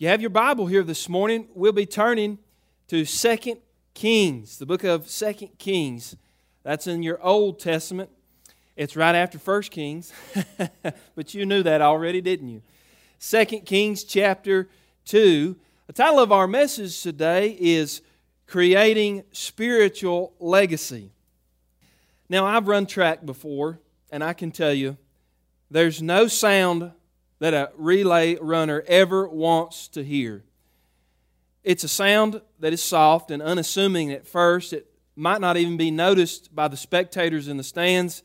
You have your Bible here this morning, we'll be turning to 2 Kings, the book of 2 Kings. That's in your Old Testament. It's right after 1 Kings, but you knew that already, didn't you? 2 Kings chapter 2. The title of our message today is Creating Spiritual Legacy. Now, I've run track before, and I can tell you there's no sound that a relay runner ever wants to hear. It's a sound that is soft and unassuming at first. It might not even be noticed by the spectators in the stands.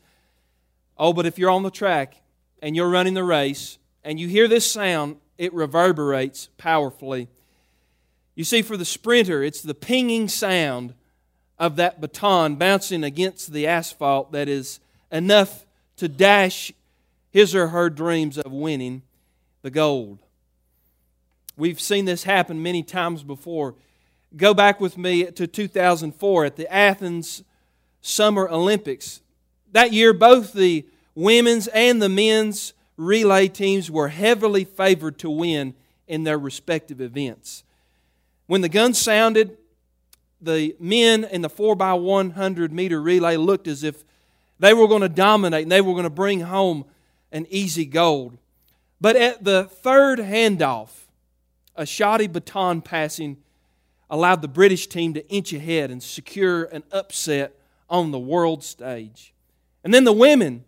Oh, but if you're on the track and you're running the race and you hear this sound, it reverberates powerfully. You see, for the sprinter, it's the pinging sound of that baton bouncing against the asphalt that is enough to dash his or her dreams of winning the gold. We've seen this happen many times before. Go back with me to 2004 at the Athens Summer Olympics. That year, both the women's and the men's relay teams were heavily favored to win in their respective events. When the gun sounded, the men in the 4x100 meter relay looked as if they were going to dominate and they were going to bring home an easy gold. But at the third handoff, a shoddy baton passing allowed the British team to inch ahead and secure an upset on the world stage. And then the women,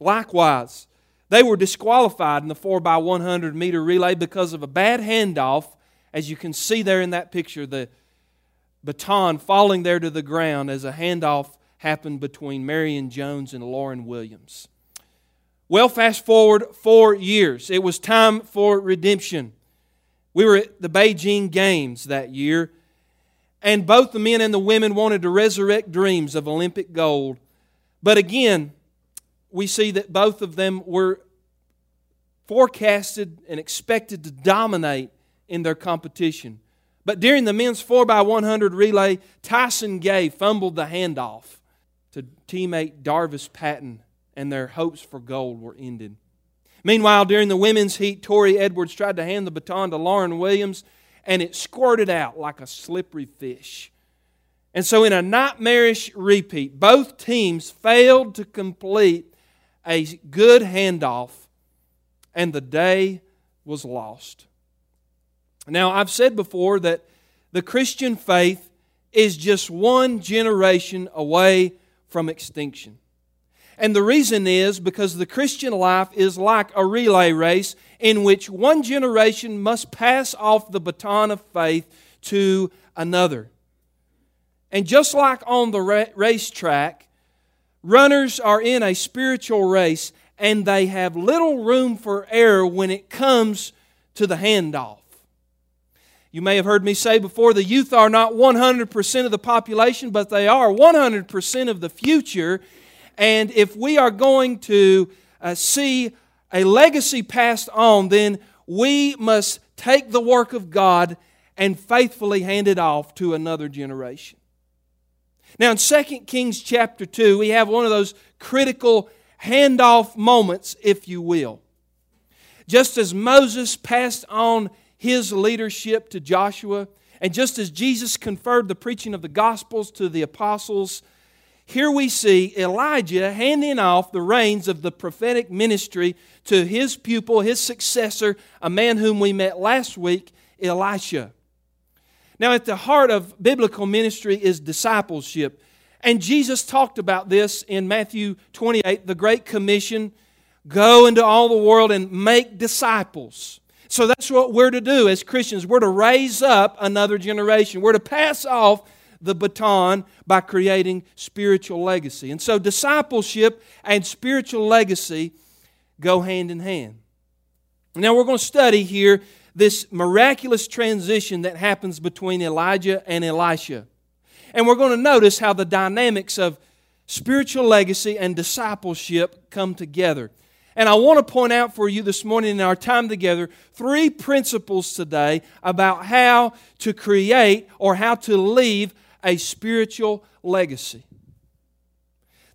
likewise, they were disqualified in the 4x100 meter relay because of a bad handoff. As you can see there in that picture, the baton falling there to the ground as a handoff happened between Marion Jones and Lauryn Williams. Well, fast forward four years. It was time for redemption. We were at the Beijing Games that year, and both the men and the women wanted to resurrect dreams of Olympic gold. But again, we see that both of them were forecasted and expected to dominate in their competition. But during the men's 4x100 relay, Tyson Gay fumbled the handoff to teammate Darvis Patton and their hopes for gold were ended. Meanwhile, during the women's heat, Torri Edwards tried to hand the baton to Lauryn Williams, and it squirted out like a slippery fish. And so, in a nightmarish repeat, both teams failed to complete a good handoff, and the day was lost. Now, I've said before that the Christian faith is just one generation away from extinction. And the reason is because the Christian life is like a relay race in which one generation must pass off the baton of faith to another. And just like on the racetrack, runners are in a spiritual race and they have little room for error when it comes to the handoff. You may have heard me say before the youth are not 100% of the population, but they are 100% of the future. And if we are going to uh, see a legacy passed on, then we must take the work of God and faithfully hand it off to another generation. Now, in 2 Kings chapter 2, we have one of those critical handoff moments, if you will. Just as Moses passed on his leadership to Joshua, and just as Jesus conferred the preaching of the Gospels to the apostles, here we see Elijah handing off the reins of the prophetic ministry to his pupil, his successor, a man whom we met last week, Elisha. Now, at the heart of biblical ministry is discipleship. And Jesus talked about this in Matthew 28, the Great Commission go into all the world and make disciples. So that's what we're to do as Christians. We're to raise up another generation. We're to pass off the baton by creating spiritual legacy. And so, discipleship and spiritual legacy go hand in hand. Now, we're going to study here this miraculous transition that happens between Elijah and Elisha. And we're going to notice how the dynamics of spiritual legacy and discipleship come together. And I want to point out for you this morning in our time together three principles today about how to create or how to leave a spiritual legacy.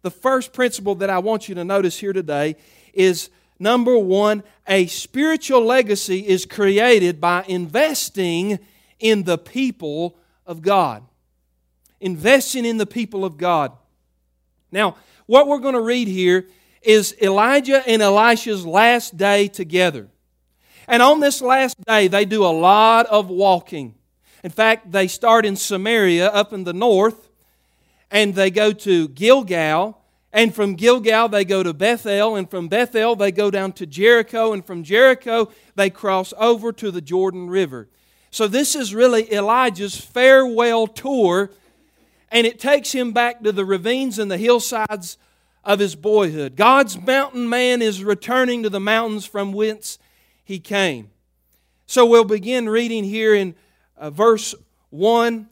The first principle that I want you to notice here today is Number one, a spiritual legacy is created by investing in the people of God. Investing in the people of God. Now, what we're going to read here is Elijah and Elisha's last day together. And on this last day, they do a lot of walking. In fact, they start in Samaria up in the north, and they go to Gilgal. And from Gilgal, they go to Bethel. And from Bethel, they go down to Jericho. And from Jericho, they cross over to the Jordan River. So, this is really Elijah's farewell tour. And it takes him back to the ravines and the hillsides of his boyhood. God's mountain man is returning to the mountains from whence he came. So, we'll begin reading here in uh, verse 1,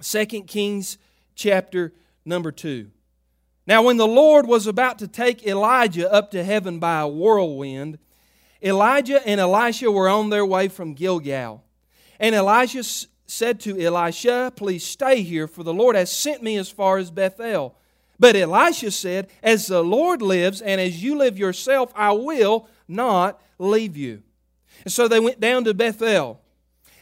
2 Kings chapter number 2. Now, when the Lord was about to take Elijah up to heaven by a whirlwind, Elijah and Elisha were on their way from Gilgal. And Elijah said to Elisha, Please stay here, for the Lord has sent me as far as Bethel. But Elisha said, As the Lord lives, and as you live yourself, I will not leave you. And so they went down to Bethel.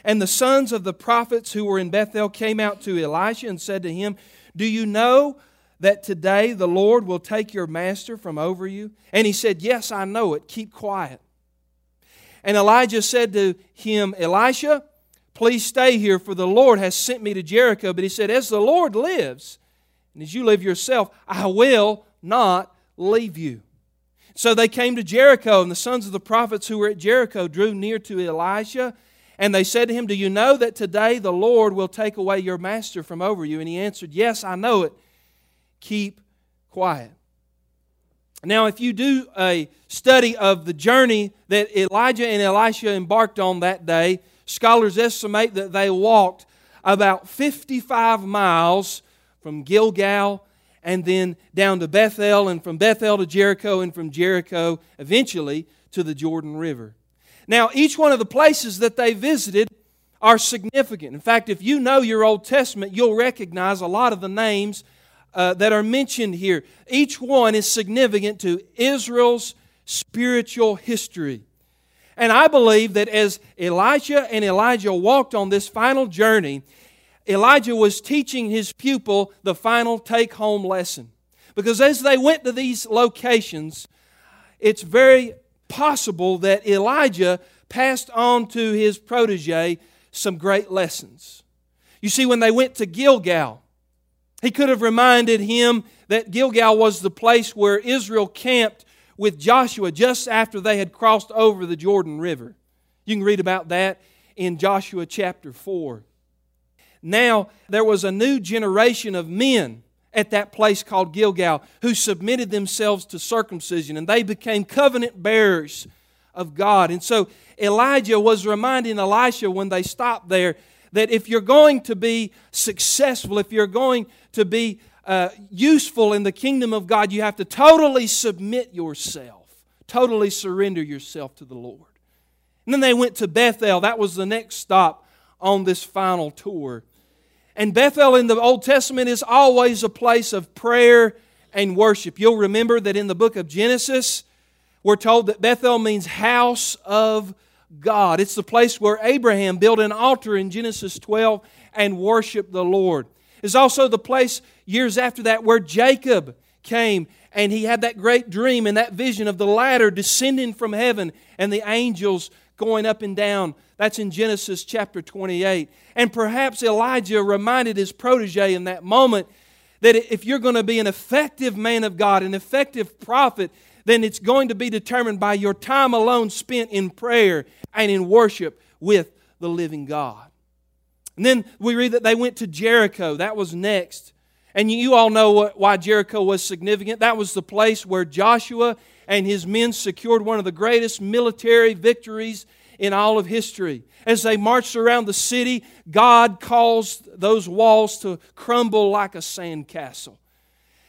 And the sons of the prophets who were in Bethel came out to Elisha and said to him, Do you know that today the Lord will take your master from over you? And he said, Yes, I know it. Keep quiet. And Elijah said to him, Elisha, please stay here, for the Lord has sent me to Jericho. But he said, As the Lord lives, and as you live yourself, I will not leave you. So they came to Jericho, and the sons of the prophets who were at Jericho drew near to Elisha and they said to him, Do you know that today the Lord will take away your master from over you? And he answered, Yes, I know it. Keep quiet. Now, if you do a study of the journey that Elijah and Elisha embarked on that day, scholars estimate that they walked about 55 miles from Gilgal and then down to Bethel, and from Bethel to Jericho, and from Jericho eventually to the Jordan River. Now, each one of the places that they visited are significant. In fact, if you know your Old Testament, you'll recognize a lot of the names uh, that are mentioned here. Each one is significant to Israel's spiritual history. And I believe that as Elijah and Elijah walked on this final journey, Elijah was teaching his pupil the final take home lesson. Because as they went to these locations, it's very possible that Elijah passed on to his protege some great lessons. You see, when they went to Gilgal, he could have reminded him that Gilgal was the place where Israel camped with Joshua just after they had crossed over the Jordan River. You can read about that in Joshua chapter 4. Now, there was a new generation of men at that place called Gilgal who submitted themselves to circumcision and they became covenant bearers of God. And so Elijah was reminding Elisha when they stopped there that if you're going to be successful, if you're going to be uh, useful in the kingdom of God, you have to totally submit yourself, totally surrender yourself to the Lord. And then they went to Bethel. That was the next stop on this final tour. And Bethel in the Old Testament is always a place of prayer and worship. You'll remember that in the book of Genesis, we're told that Bethel means house of God. It's the place where Abraham built an altar in Genesis 12 and worshiped the Lord. It's also the place years after that where Jacob came and he had that great dream and that vision of the ladder descending from heaven and the angels going up and down. That's in Genesis chapter 28. And perhaps Elijah reminded his protege in that moment that if you're going to be an effective man of God, an effective prophet, then it's going to be determined by your time alone spent in prayer and in worship with the living God. And then we read that they went to Jericho. That was next. And you all know why Jericho was significant. That was the place where Joshua and his men secured one of the greatest military victories in all of history. As they marched around the city, God caused those walls to crumble like a sandcastle.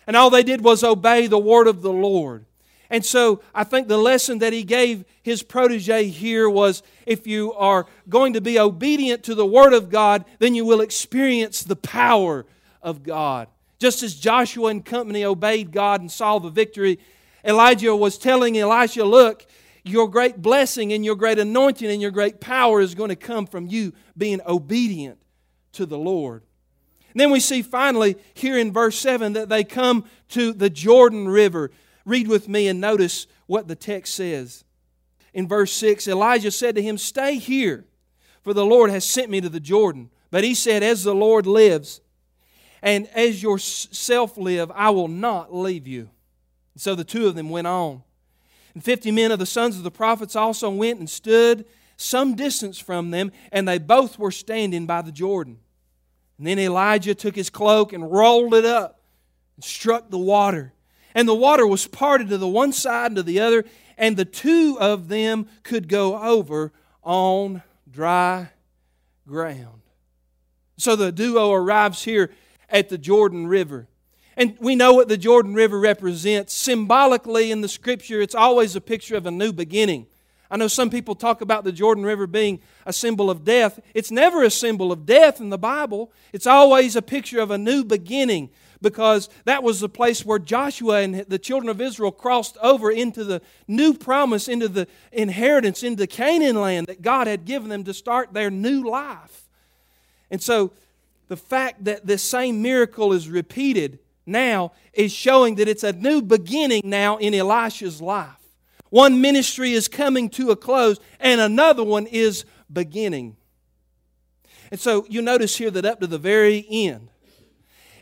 And all they did was obey the word of the Lord. And so I think the lesson that he gave his protege here was if you are going to be obedient to the word of God, then you will experience the power of God. Just as Joshua and company obeyed God and saw the victory, Elijah was telling Elisha, Look, your great blessing and your great anointing and your great power is going to come from you being obedient to the Lord. And then we see finally here in verse 7 that they come to the Jordan River. Read with me and notice what the text says. In verse 6, Elijah said to him, Stay here, for the Lord has sent me to the Jordan. But he said, As the Lord lives, and as yourself live, I will not leave you. And so the two of them went on. And fifty men of the sons of the prophets also went and stood some distance from them, and they both were standing by the Jordan. And then Elijah took his cloak and rolled it up and struck the water. And the water was parted to the one side and to the other, and the two of them could go over on dry ground. So the duo arrives here at the Jordan River. And we know what the Jordan River represents. Symbolically in the scripture, it's always a picture of a new beginning. I know some people talk about the Jordan River being a symbol of death. It's never a symbol of death in the Bible, it's always a picture of a new beginning because that was the place where Joshua and the children of Israel crossed over into the new promise, into the inheritance, into Canaan land that God had given them to start their new life. And so the fact that this same miracle is repeated now is showing that it's a new beginning now in Elisha's life. One ministry is coming to a close, and another one is beginning. And so you notice here that up to the very end,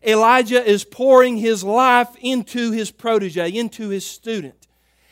Elijah is pouring his life into his protege, into his student.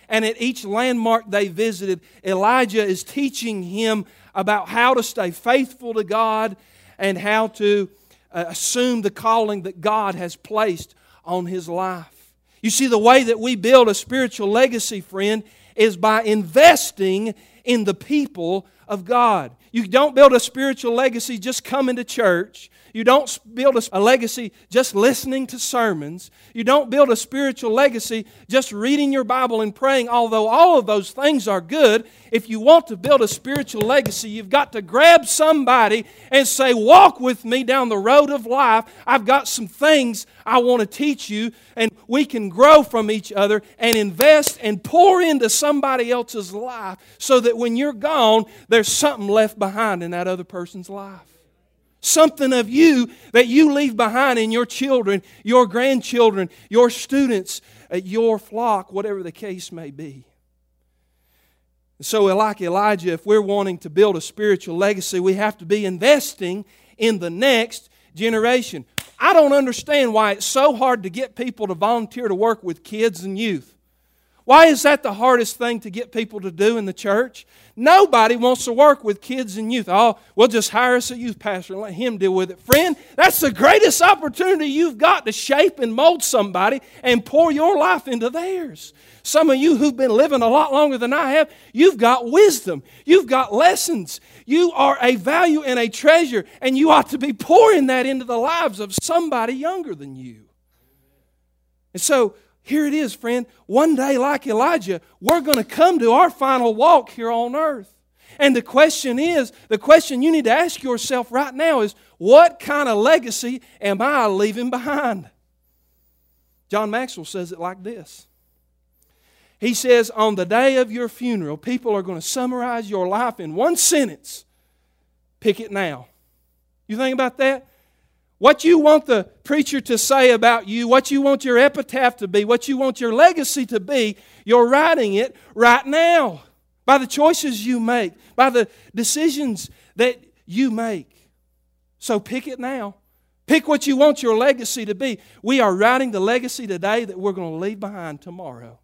And at each landmark they visited, Elijah is teaching him about how to stay faithful to God and how to uh, assume the calling that God has placed on his life. You see, the way that we build a spiritual legacy, friend, is by investing in the people of God. You don't build a spiritual legacy just coming to church. You don't build a legacy just listening to sermons. You don't build a spiritual legacy just reading your Bible and praying, although all of those things are good. If you want to build a spiritual legacy, you've got to grab somebody and say, Walk with me down the road of life. I've got some things I want to teach you, and we can grow from each other and invest and pour into somebody else's life so that when you're gone, there's something left behind in that other person's life something of you that you leave behind in your children, your grandchildren, your students, uh, your flock, whatever the case may be. So, like Elijah, if we're wanting to build a spiritual legacy, we have to be investing in the next generation. I don't understand why it's so hard to get people to volunteer to work with kids and youth. Why is that the hardest thing to get people to do in the church? Nobody wants to work with kids and youth. Oh, we'll just hire us a youth pastor and let him deal with it. Friend, that's the greatest opportunity you've got to shape and mold somebody and pour your life into theirs. Some of you who've been living a lot longer than I have, you've got wisdom, you've got lessons. You are a value and a treasure, and you ought to be pouring that into the lives of somebody younger than you. And so, here it is, friend. One day, like Elijah, we're going to come to our final walk here on earth. And the question is the question you need to ask yourself right now is what kind of legacy am I leaving behind? John Maxwell says it like this He says, On the day of your funeral, people are going to summarize your life in one sentence pick it now. You think about that? What you want the preacher to say about you, what you want your epitaph to be, what you want your legacy to be, you're writing it right now by the choices you make, by the decisions that you make. So pick it now. Pick what you want your legacy to be. We are writing the legacy today that we're going to leave behind tomorrow.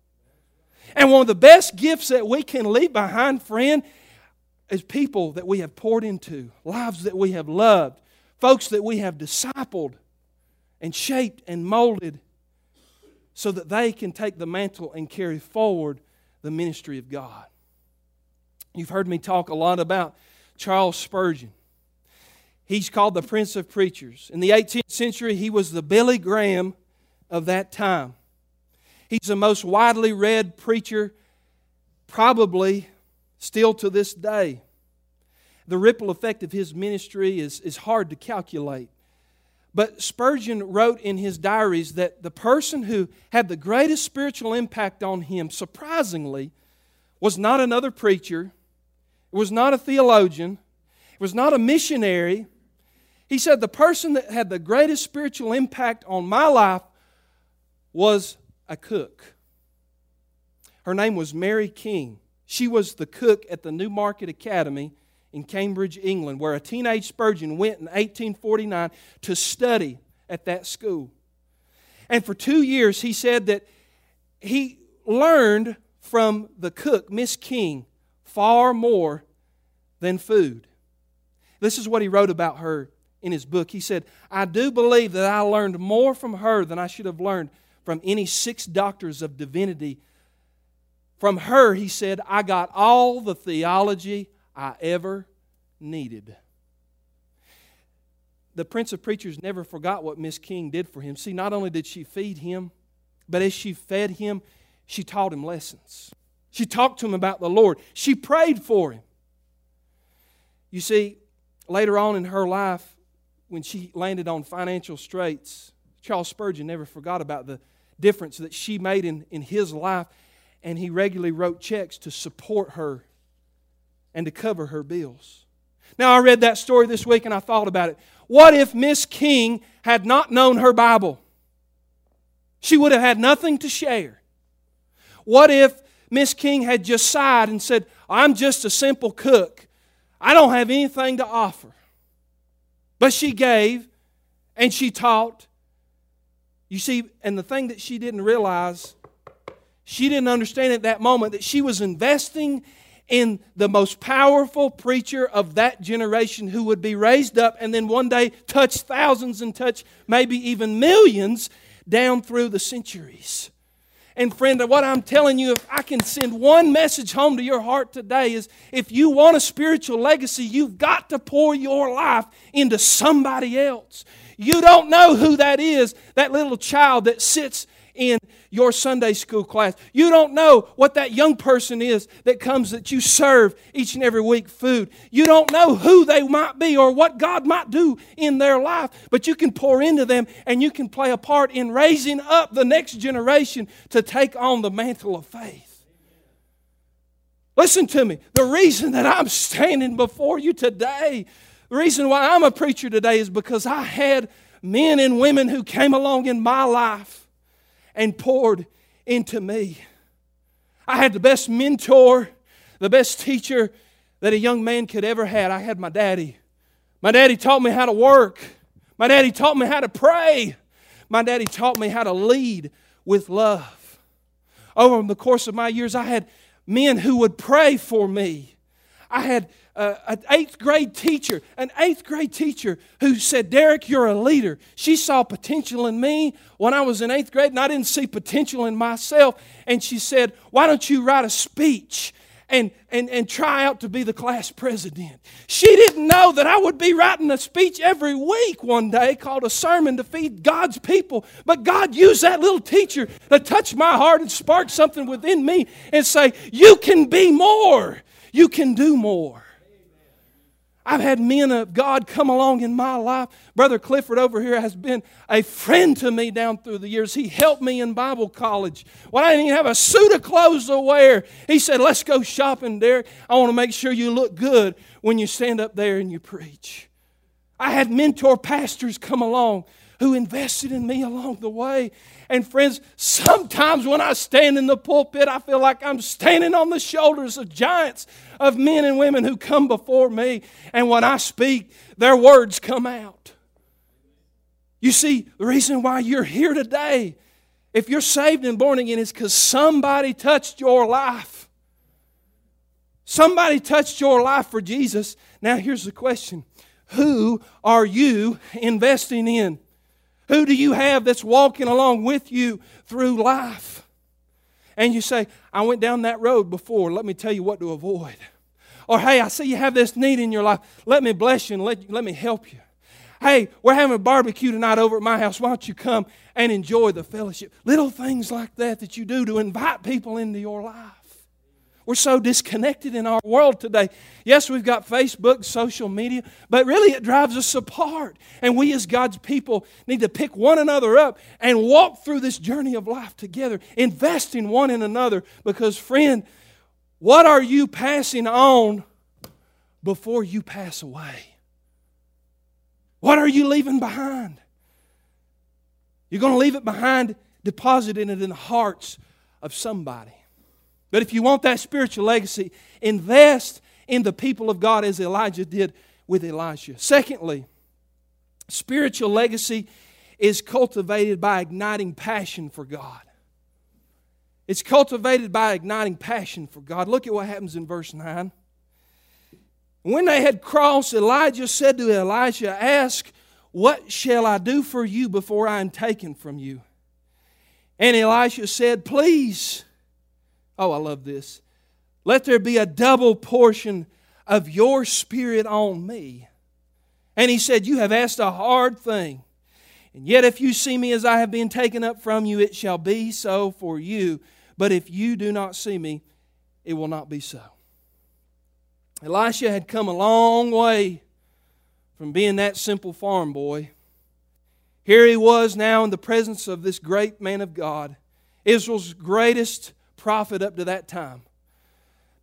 And one of the best gifts that we can leave behind, friend, is people that we have poured into, lives that we have loved, folks that we have discipled and shaped and molded so that they can take the mantle and carry forward the ministry of God. You've heard me talk a lot about Charles Spurgeon. He's called the Prince of Preachers. In the 18th century, he was the Billy Graham of that time. He's the most widely read preacher, probably still to this day the ripple effect of his ministry is, is hard to calculate. But Spurgeon wrote in his diaries that the person who had the greatest spiritual impact on him, surprisingly, was not another preacher, it was not a theologian, it was not a missionary. He said the person that had the greatest spiritual impact on my life was a cook. Her name was Mary King. She was the cook at the Newmarket Academy in Cambridge, England, where a teenage Spurgeon went in 1849 to study at that school. And for two years, he said that he learned from the cook, Miss King, far more than food. This is what he wrote about her in his book. He said, I do believe that I learned more from her than I should have learned from any six doctors of divinity. From her, he said, I got all the theology I ever needed. The Prince of Preachers never forgot what Miss King did for him. See, not only did she feed him, but as she fed him, she taught him lessons. She talked to him about the Lord. She prayed for him. You see, later on in her life, when she landed on financial straits, Charles Spurgeon never forgot about the difference that she made in, in his life, and he regularly wrote checks to support her and to cover her bills. Now, I read that story this week and I thought about it. What if Miss King had not known her Bible? She would have had nothing to share. What if Miss King had just sighed and said, I'm just a simple cook. I don't have anything to offer. But she gave and she taught. You see, and the thing that she didn't realize, she didn't understand at that moment that she was investing in the most powerful preacher of that generation who would be raised up and then one day touch thousands and touch maybe even millions down through the centuries. And friend, what I'm telling you, if I can send one message home to your heart today, is if you want a spiritual legacy, you've got to pour your life into somebody else. You don't know who that is, that little child that sits in your Sunday school class. You don't know what that young person is that comes that you serve each and every week food. You don't know who they might be or what God might do in their life, but you can pour into them and you can play a part in raising up the next generation to take on the mantle of faith. Listen to me. The reason that I'm standing before you today, the reason why I'm a preacher today is because I had men and women who came along in my life and poured into me. I had the best mentor, the best teacher that a young man could ever had. I had my daddy. My daddy taught me how to work. My daddy taught me how to pray. My daddy taught me how to lead with love. Over the course of my years, I had men who would pray for me. I had uh, an eighth grade teacher, an eighth grade teacher who said, Derek, you're a leader. She saw potential in me when I was in eighth grade, and I didn't see potential in myself. And she said, Why don't you write a speech? And, and, and try out to be the class president. She didn't know that I would be writing a speech every week one day called a sermon to feed God's people. But God used that little teacher to touch my heart and spark something within me and say, You can be more. You can do more. I've had men of God come along in my life. Brother Clifford over here has been a friend to me down through the years. He helped me in Bible college. When I didn't even have a suit of clothes to wear, he said, Let's go shopping, Derek. I want to make sure you look good when you stand up there and you preach. I had mentor pastors come along who invested in me along the way. And friends, sometimes when I stand in the pulpit, I feel like I'm standing on the shoulders of giants, of men and women who come before me. And when I speak, their words come out. You see, the reason why you're here today, if you're saved and born again, is because somebody touched your life. Somebody touched your life for Jesus. Now, here's the question Who are you investing in? Who do you have that's walking along with you through life? And you say, I went down that road before. Let me tell you what to avoid. Or, hey, I see you have this need in your life. Let me bless you and let, let me help you. Hey, we're having a barbecue tonight over at my house. Why don't you come and enjoy the fellowship? Little things like that that you do to invite people into your life. We're so disconnected in our world today. Yes, we've got Facebook, social media, but really it drives us apart. And we, as God's people, need to pick one another up and walk through this journey of life together, invest in one in another. Because, friend, what are you passing on before you pass away? What are you leaving behind? You're going to leave it behind, depositing it in the hearts of somebody. But if you want that spiritual legacy, invest in the people of God as Elijah did with Elisha. Secondly, spiritual legacy is cultivated by igniting passion for God. It's cultivated by igniting passion for God. Look at what happens in verse 9. When they had crossed, Elijah said to Elisha, Ask, what shall I do for you before I am taken from you? And Elisha said, Please Oh, I love this. Let there be a double portion of your spirit on me. And he said, You have asked a hard thing. And yet, if you see me as I have been taken up from you, it shall be so for you. But if you do not see me, it will not be so. Elisha had come a long way from being that simple farm boy. Here he was now in the presence of this great man of God, Israel's greatest prophet up to that time.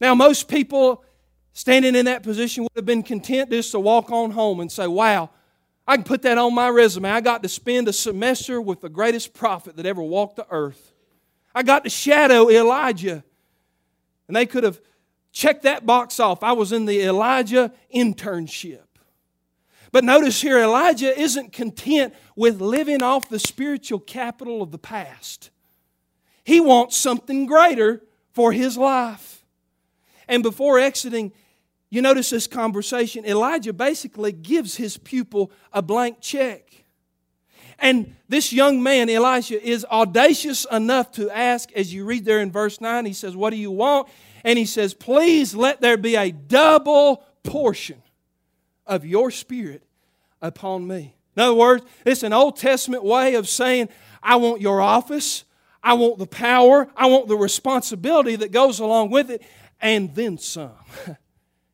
Now, most people standing in that position would have been content just to walk on home and say, Wow, I can put that on my resume. I got to spend a semester with the greatest prophet that ever walked the earth. I got to shadow Elijah. And they could have checked that box off. I was in the Elijah internship. But notice here, Elijah isn't content with living off the spiritual capital of the past. He wants something greater for his life. And before exiting, you notice this conversation. Elijah basically gives his pupil a blank check. And this young man, Elisha, is audacious enough to ask, as you read there in verse 9, he says, What do you want? And he says, Please let there be a double portion of your spirit upon me. In other words, it's an Old Testament way of saying, I want your office, I want the power, I want the responsibility that goes along with it, and then some.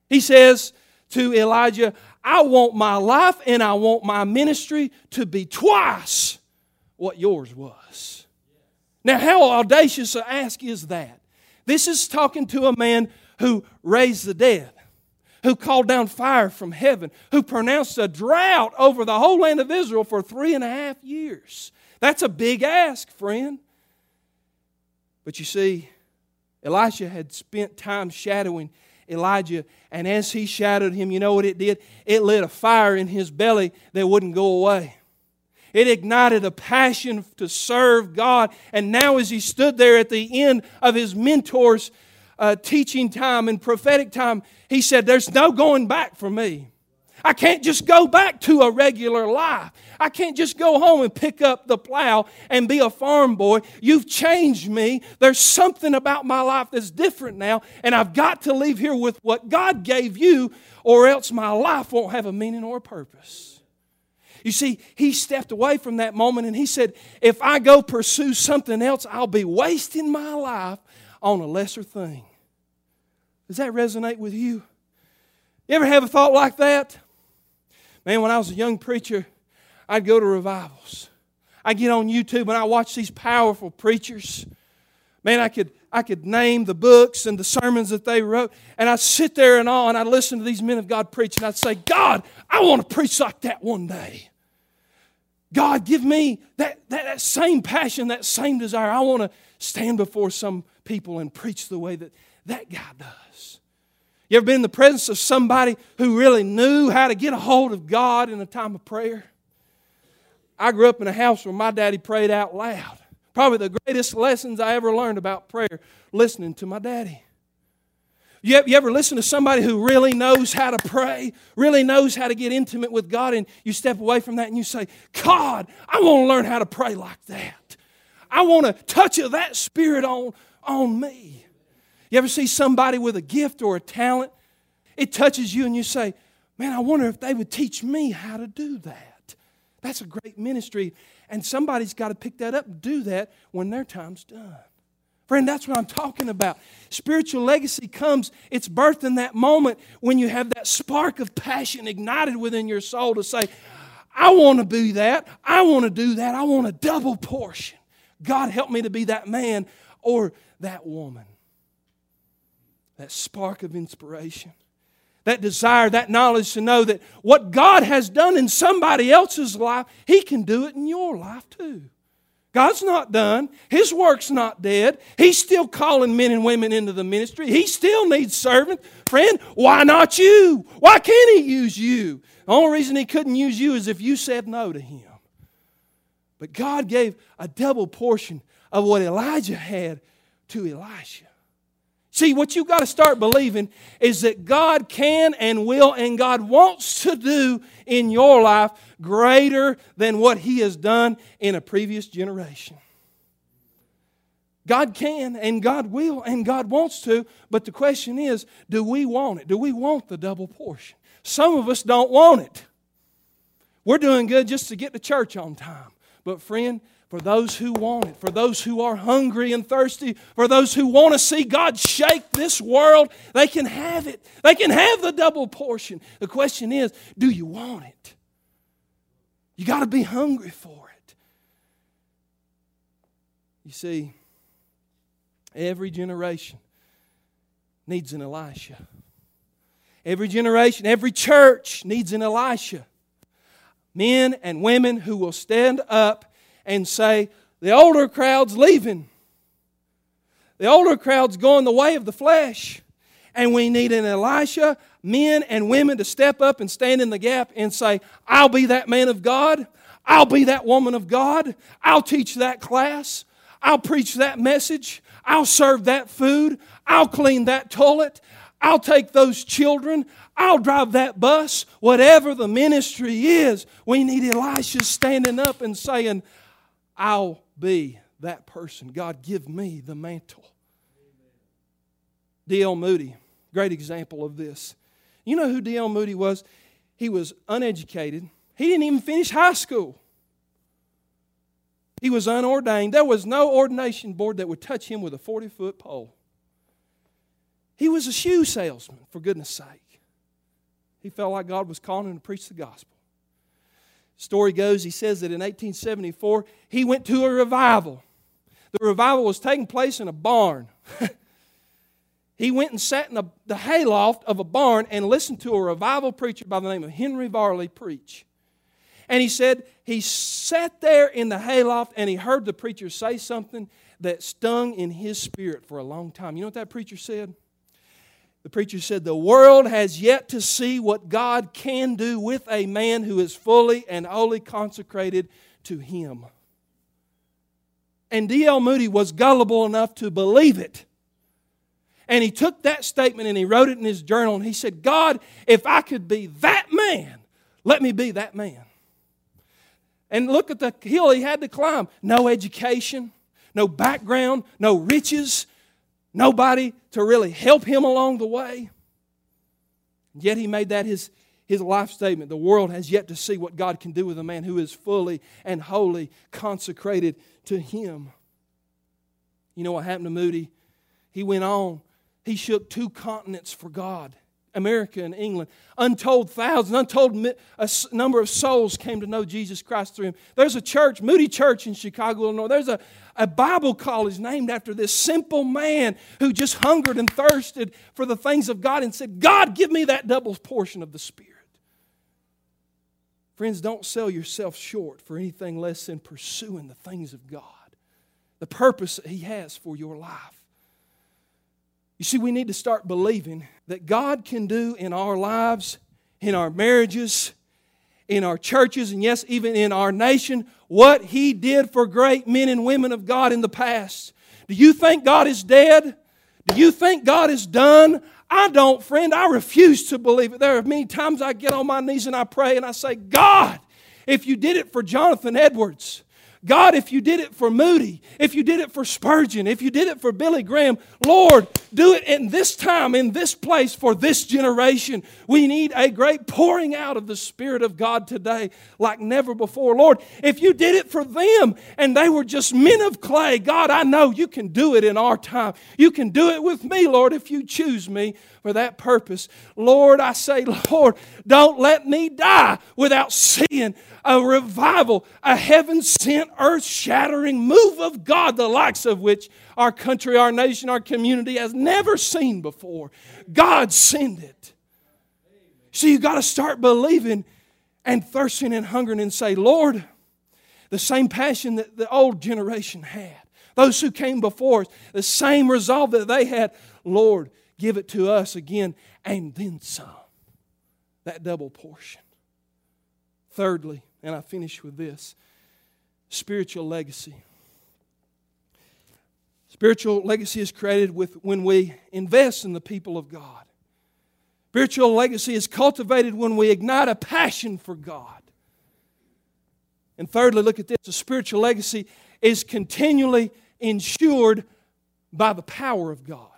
he says to Elijah, I want my life and I want my ministry to be twice what yours was. Now, how audacious a ask is that? This is talking to a man who raised the dead, who called down fire from heaven, who pronounced a drought over the whole land of Israel for three and a half years. That's a big ask, friend. But you see, Elisha had spent time shadowing Elijah, and as he shadowed him, you know what it did? It lit a fire in his belly that wouldn't go away. It ignited a passion to serve God. And now, as he stood there at the end of his mentor's uh, teaching time and prophetic time, he said, There's no going back for me. I can't just go back to a regular life. I can't just go home and pick up the plow and be a farm boy. You've changed me. There's something about my life that's different now, and I've got to leave here with what God gave you, or else my life won't have a meaning or a purpose. You see, he stepped away from that moment and he said, If I go pursue something else, I'll be wasting my life on a lesser thing. Does that resonate with you? You ever have a thought like that? Man, when I was a young preacher, I'd go to revivals. I get on YouTube and I watch these powerful preachers. Man, I could, I could name the books and the sermons that they wrote, and I'd sit there and all, and I'd listen to these men of God preach, and I'd say, God, I want to preach like that one day. God, give me that, that, that same passion, that same desire. I want to stand before some people and preach the way that that guy does. You ever been in the presence of somebody who really knew how to get a hold of God in a time of prayer? I grew up in a house where my daddy prayed out loud. Probably the greatest lessons I ever learned about prayer, listening to my daddy. You ever listen to somebody who really knows how to pray, really knows how to get intimate with God, and you step away from that and you say, God, I want to learn how to pray like that. I want to touch of that spirit on, on me. You ever see somebody with a gift or a talent? It touches you and you say, Man, I wonder if they would teach me how to do that. That's a great ministry. And somebody's got to pick that up and do that when their time's done. Friend, that's what I'm talking about. Spiritual legacy comes, it's birthed in that moment when you have that spark of passion ignited within your soul to say, I want to be that. I want to do that. I want a double portion. God, help me to be that man or that woman. That spark of inspiration, that desire, that knowledge to know that what God has done in somebody else's life, He can do it in your life too. God's not done. His work's not dead. He's still calling men and women into the ministry. He still needs servants. Friend, why not you? Why can't He use you? The only reason He couldn't use you is if you said no to Him. But God gave a double portion of what Elijah had to Elisha. See, what you've got to start believing is that God can and will and God wants to do in your life greater than what He has done in a previous generation. God can and God will and God wants to, but the question is do we want it? Do we want the double portion? Some of us don't want it. We're doing good just to get to church on time. But, friend, for those who want it, for those who are hungry and thirsty, for those who want to see God shake this world, they can have it. They can have the double portion. The question is do you want it? You got to be hungry for it. You see, every generation needs an Elisha. Every generation, every church needs an Elisha. Men and women who will stand up and say, the older crowd's leaving. The older crowd's going the way of the flesh. And we need an Elisha, men and women to step up and stand in the gap and say, I'll be that man of God. I'll be that woman of God. I'll teach that class. I'll preach that message. I'll serve that food. I'll clean that toilet. I'll take those children. I'll drive that bus. Whatever the ministry is, we need Elisha standing up and saying, I'll be that person. God, give me the mantle. D.L. Moody, great example of this. You know who D.L. Moody was? He was uneducated. He didn't even finish high school. He was unordained. There was no ordination board that would touch him with a 40 foot pole. He was a shoe salesman, for goodness sake. He felt like God was calling him to preach the gospel. Story goes, he says that in 1874, he went to a revival. The revival was taking place in a barn. he went and sat in the hayloft of a barn and listened to a revival preacher by the name of Henry Varley preach. And he said he sat there in the hayloft and he heard the preacher say something that stung in his spirit for a long time. You know what that preacher said? The preacher said, The world has yet to see what God can do with a man who is fully and wholly consecrated to Him. And D.L. Moody was gullible enough to believe it. And he took that statement and he wrote it in his journal and he said, God, if I could be that man, let me be that man. And look at the hill he had to climb. No education, no background, no riches, nobody to really help him along the way. Yet he made that his, his life statement. The world has yet to see what God can do with a man who is fully and wholly consecrated to him. You know what happened to Moody? He went on. He shook two continents for God. America and England. Untold thousands, untold a number of souls came to know Jesus Christ through him. There's a church, Moody Church in Chicago, Illinois. There's a, a Bible college named after this simple man who just hungered and thirsted for the things of God and said, God, give me that double portion of the Spirit. Friends, don't sell yourself short for anything less than pursuing the things of God, the purpose He has for your life. You see, we need to start believing that God can do in our lives, in our marriages, in our churches, and yes, even in our nation, what He did for great men and women of God in the past. Do you think God is dead? Do you think God is done? I don't, friend. I refuse to believe it. There are many times I get on my knees and I pray and I say, God, if you did it for Jonathan Edwards, God, if you did it for Moody, if you did it for Spurgeon, if you did it for Billy Graham, Lord, do it in this time, in this place, for this generation. We need a great pouring out of the Spirit of God today like never before. Lord, if you did it for them and they were just men of clay, God, I know you can do it in our time. You can do it with me, Lord, if you choose me for that purpose. Lord, I say, Lord, don't let me die without seeing a revival, a heaven sent, earth shattering move of God, the likes of which our country, our nation, our community has never seen before. God send it. So you got to start believing and thirsting and hungering and say, Lord, the same passion that the old generation had, those who came before us, the same resolve that they had, Lord, give it to us again and then some. That double portion. Thirdly, and I finish with this spiritual legacy. Spiritual legacy is created with when we invest in the people of God. Spiritual legacy is cultivated when we ignite a passion for God. And thirdly, look at this a spiritual legacy is continually ensured by the power of God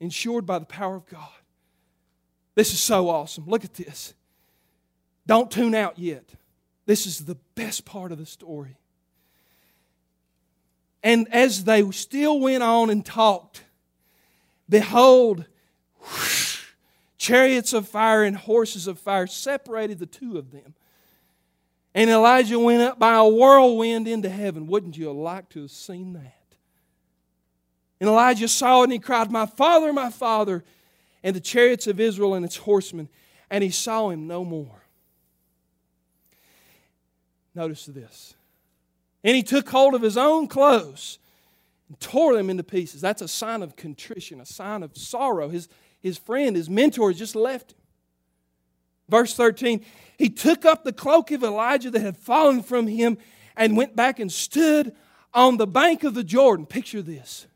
ensured by the power of God. This is so awesome. Look at this. Don't tune out yet. This is the best part of the story. And as they still went on and talked, behold, whoosh, chariots of fire and horses of fire separated the two of them. And Elijah went up by a whirlwind into heaven. Wouldn't you liked to have seen that? And Elijah saw it and he cried, My father, my father, and the chariots of Israel and its horsemen. And he saw him no more. Notice this. And he took hold of his own clothes and tore them into pieces. That's a sign of contrition, a sign of sorrow. His, his friend, his mentor, just left him. Verse 13 He took up the cloak of Elijah that had fallen from him and went back and stood on the bank of the Jordan. Picture this.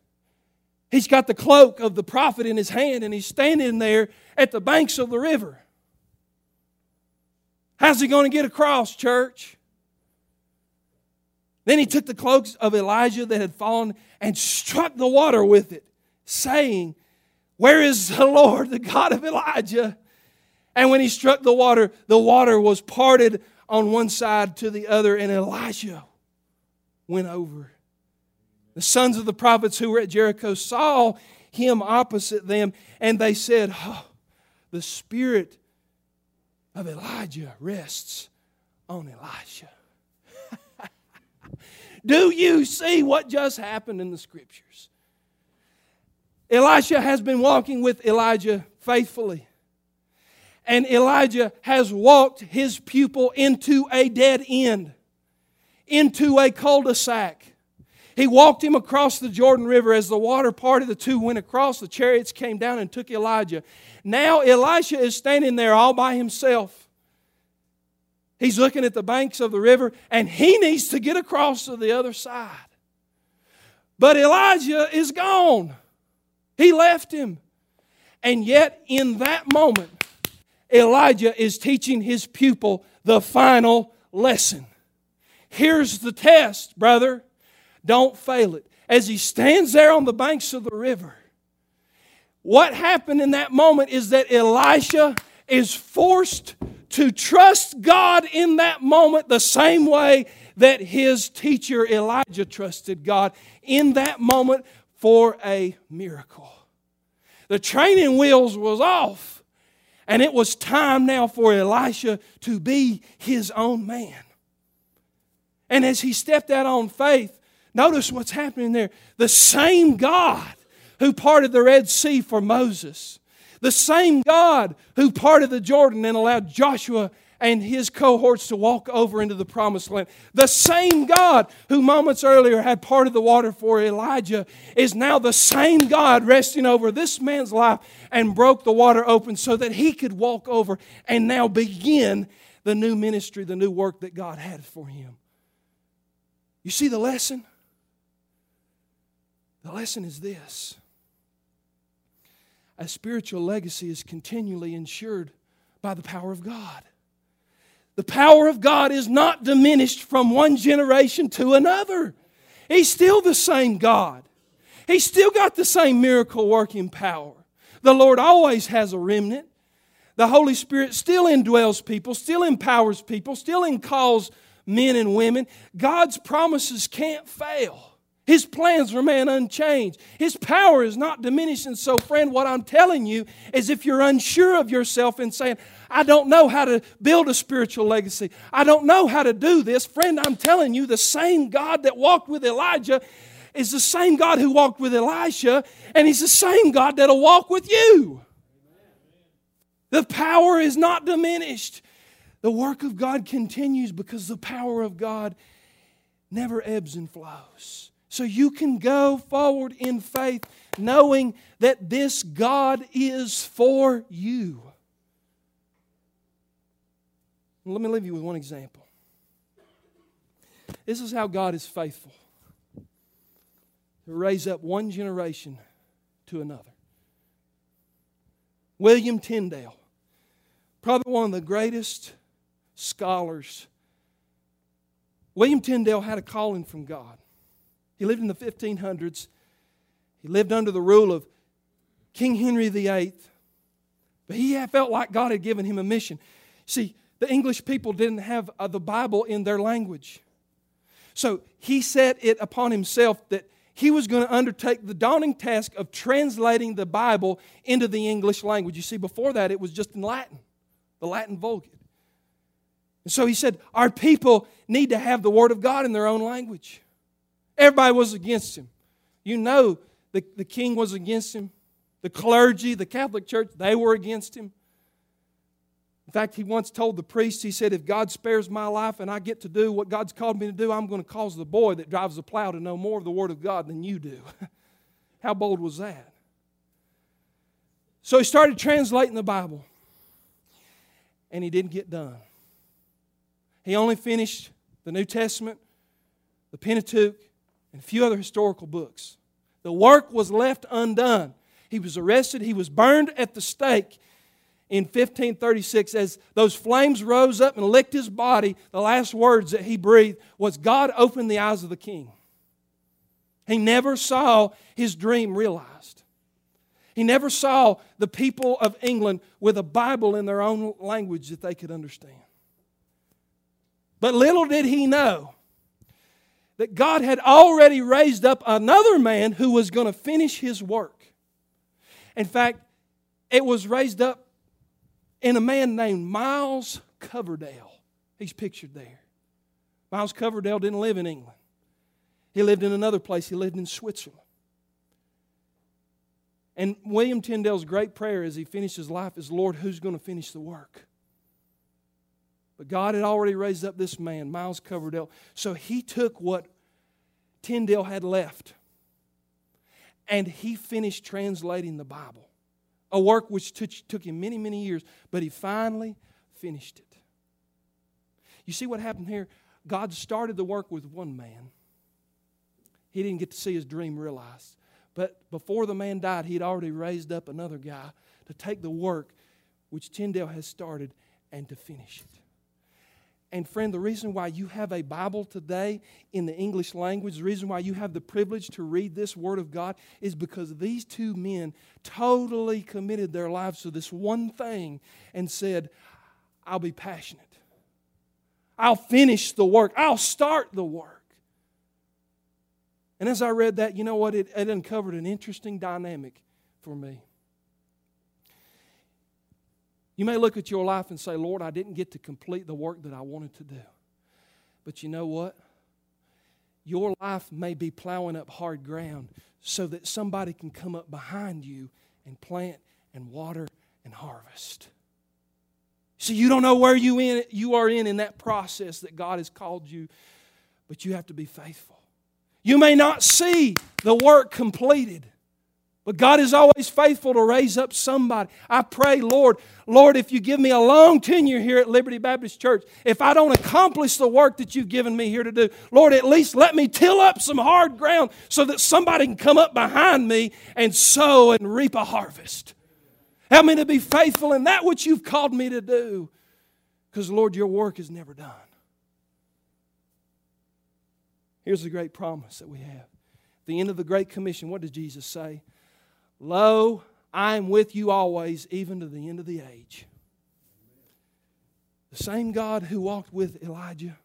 He's got the cloak of the prophet in his hand and he's standing there at the banks of the river. How's he going to get across, church? Then he took the cloaks of Elijah that had fallen and struck the water with it, saying, Where is the Lord, the God of Elijah? And when he struck the water, the water was parted on one side to the other, and Elijah went over the sons of the prophets who were at Jericho saw him opposite them, and they said, oh, The spirit of Elijah rests on Elisha. Do you see what just happened in the scriptures? Elisha has been walking with Elijah faithfully. And Elijah has walked his pupil into a dead end, into a cul de sac. He walked him across the Jordan River. As the water parted, the two went across. The chariots came down and took Elijah. Now Elisha is standing there all by himself. He's looking at the banks of the river and he needs to get across to the other side. But Elijah is gone. He left him. And yet, in that moment, Elijah is teaching his pupil the final lesson. Here's the test, brother. Don't fail it. As he stands there on the banks of the river, what happened in that moment is that Elisha is forced to trust God in that moment the same way that his teacher Elijah trusted God in that moment for a miracle. The training wheels was off, and it was time now for Elisha to be his own man. And as he stepped out on faith, Notice what's happening there. The same God who parted the Red Sea for Moses, the same God who parted the Jordan and allowed Joshua and his cohorts to walk over into the promised land. The same God who moments earlier had parted the water for Elijah is now the same God resting over this man's life and broke the water open so that he could walk over and now begin the new ministry, the new work that God had for him. You see the lesson? The lesson is this a spiritual legacy is continually ensured by the power of God. The power of God is not diminished from one generation to another. He's still the same God. He's still got the same miracle working power. The Lord always has a remnant. The Holy Spirit still indwells people, still empowers people, still calls men and women. God's promises can't fail. His plans remain unchanged. His power is not diminished. And so, friend, what I'm telling you is if you're unsure of yourself and saying, I don't know how to build a spiritual legacy, I don't know how to do this, friend, I'm telling you, the same God that walked with Elijah is the same God who walked with Elisha, and He's the same God that'll walk with you. The power is not diminished. The work of God continues because the power of God never ebbs and flows. So you can go forward in faith knowing that this God is for you. Let me leave you with one example. This is how God is faithful to raise up one generation to another. William Tyndale, probably one of the greatest scholars. William Tyndale had a calling from God. He lived in the 1500s. He lived under the rule of King Henry VIII. But he felt like God had given him a mission. See, the English people didn't have uh, the Bible in their language. So he set it upon himself that he was going to undertake the daunting task of translating the Bible into the English language. You see, before that, it was just in Latin, the Latin Vulgate. And so he said, Our people need to have the Word of God in their own language. Everybody was against him. You know the, the king was against him. The clergy, the Catholic Church, they were against him. In fact, he once told the priest, he said, If God spares my life and I get to do what God's called me to do, I'm going to cause the boy that drives the plow to know more of the Word of God than you do. How bold was that? So he started translating the Bible, and he didn't get done. He only finished the New Testament, the Pentateuch, and a few other historical books. The work was left undone. He was arrested, he was burned at the stake in 1536 as those flames rose up and licked his body. The last words that he breathed was God opened the eyes of the king. He never saw his dream realized. He never saw the people of England with a Bible in their own language that they could understand. But little did he know that God had already raised up another man who was going to finish his work. In fact, it was raised up in a man named Miles Coverdale. He's pictured there. Miles Coverdale didn't live in England, he lived in another place, he lived in Switzerland. And William Tyndale's great prayer as he finished his life is Lord, who's going to finish the work? But God had already raised up this man, Miles Coverdale. So he took what Tyndale had left and he finished translating the Bible, a work which took him many, many years, but he finally finished it. You see what happened here? God started the work with one man. He didn't get to see his dream realized. But before the man died, he had already raised up another guy to take the work which Tyndale has started and to finish it. And friend, the reason why you have a Bible today in the English language, the reason why you have the privilege to read this Word of God is because these two men totally committed their lives to this one thing and said, I'll be passionate. I'll finish the work. I'll start the work. And as I read that, you know what? It, it uncovered an interesting dynamic for me. You may look at your life and say, Lord, I didn't get to complete the work that I wanted to do. But you know what? Your life may be plowing up hard ground so that somebody can come up behind you and plant and water and harvest. See, you don't know where you, in, you are in in that process that God has called you, but you have to be faithful. You may not see the work completed, but God is always faithful to raise up somebody. I pray, Lord, Lord, if you give me a long tenure here at Liberty Baptist Church, if I don't accomplish the work that you've given me here to do, Lord, at least let me till up some hard ground so that somebody can come up behind me and sow and reap a harvest. Help me to be faithful in that which you've called me to do. Because, Lord, your work is never done. Here's the great promise that we have. At the end of the Great Commission, what does Jesus say? Lo, I am with you always, even to the end of the age. The same God who walked with Elijah,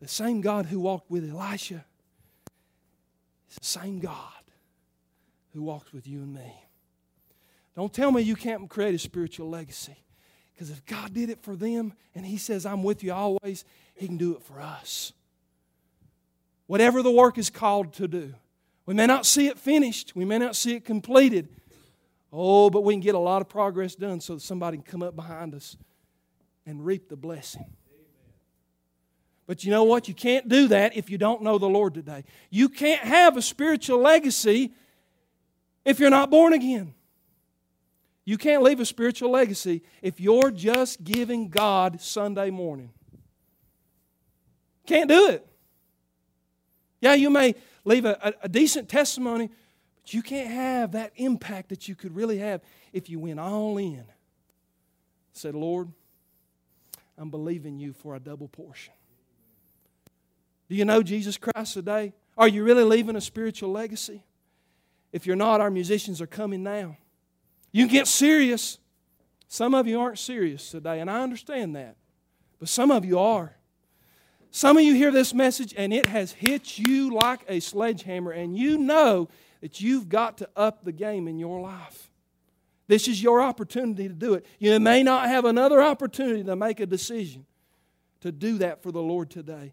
the same God who walked with Elisha, is the same God who walks with you and me. Don't tell me you can't create a spiritual legacy. Because if God did it for them and He says, I'm with you always, He can do it for us. Whatever the work is called to do. We may not see it finished, we may not see it completed. Oh, but we can get a lot of progress done so that somebody can come up behind us and reap the blessing. But you know what? You can't do that if you don't know the Lord today. You can't have a spiritual legacy if you're not born again. You can't leave a spiritual legacy if you're just giving God Sunday morning. Can't do it. Yeah, you may leave a, a, decent testimony, but you can't have that impact that you could really have if you went all in. Said, Lord, I'm believing you for a double portion. Do you know Jesus Christ today? Are you really leaving a spiritual legacy? If you're not, our musicians are coming now. You get serious. Some of you aren't serious today, and I understand that. But some of you are. Some of you hear this message and it has hit you like a sledgehammer, and you know that you've got to up the game in your life. This is your opportunity to do it. You may not have another opportunity to make a decision to do that for the Lord today.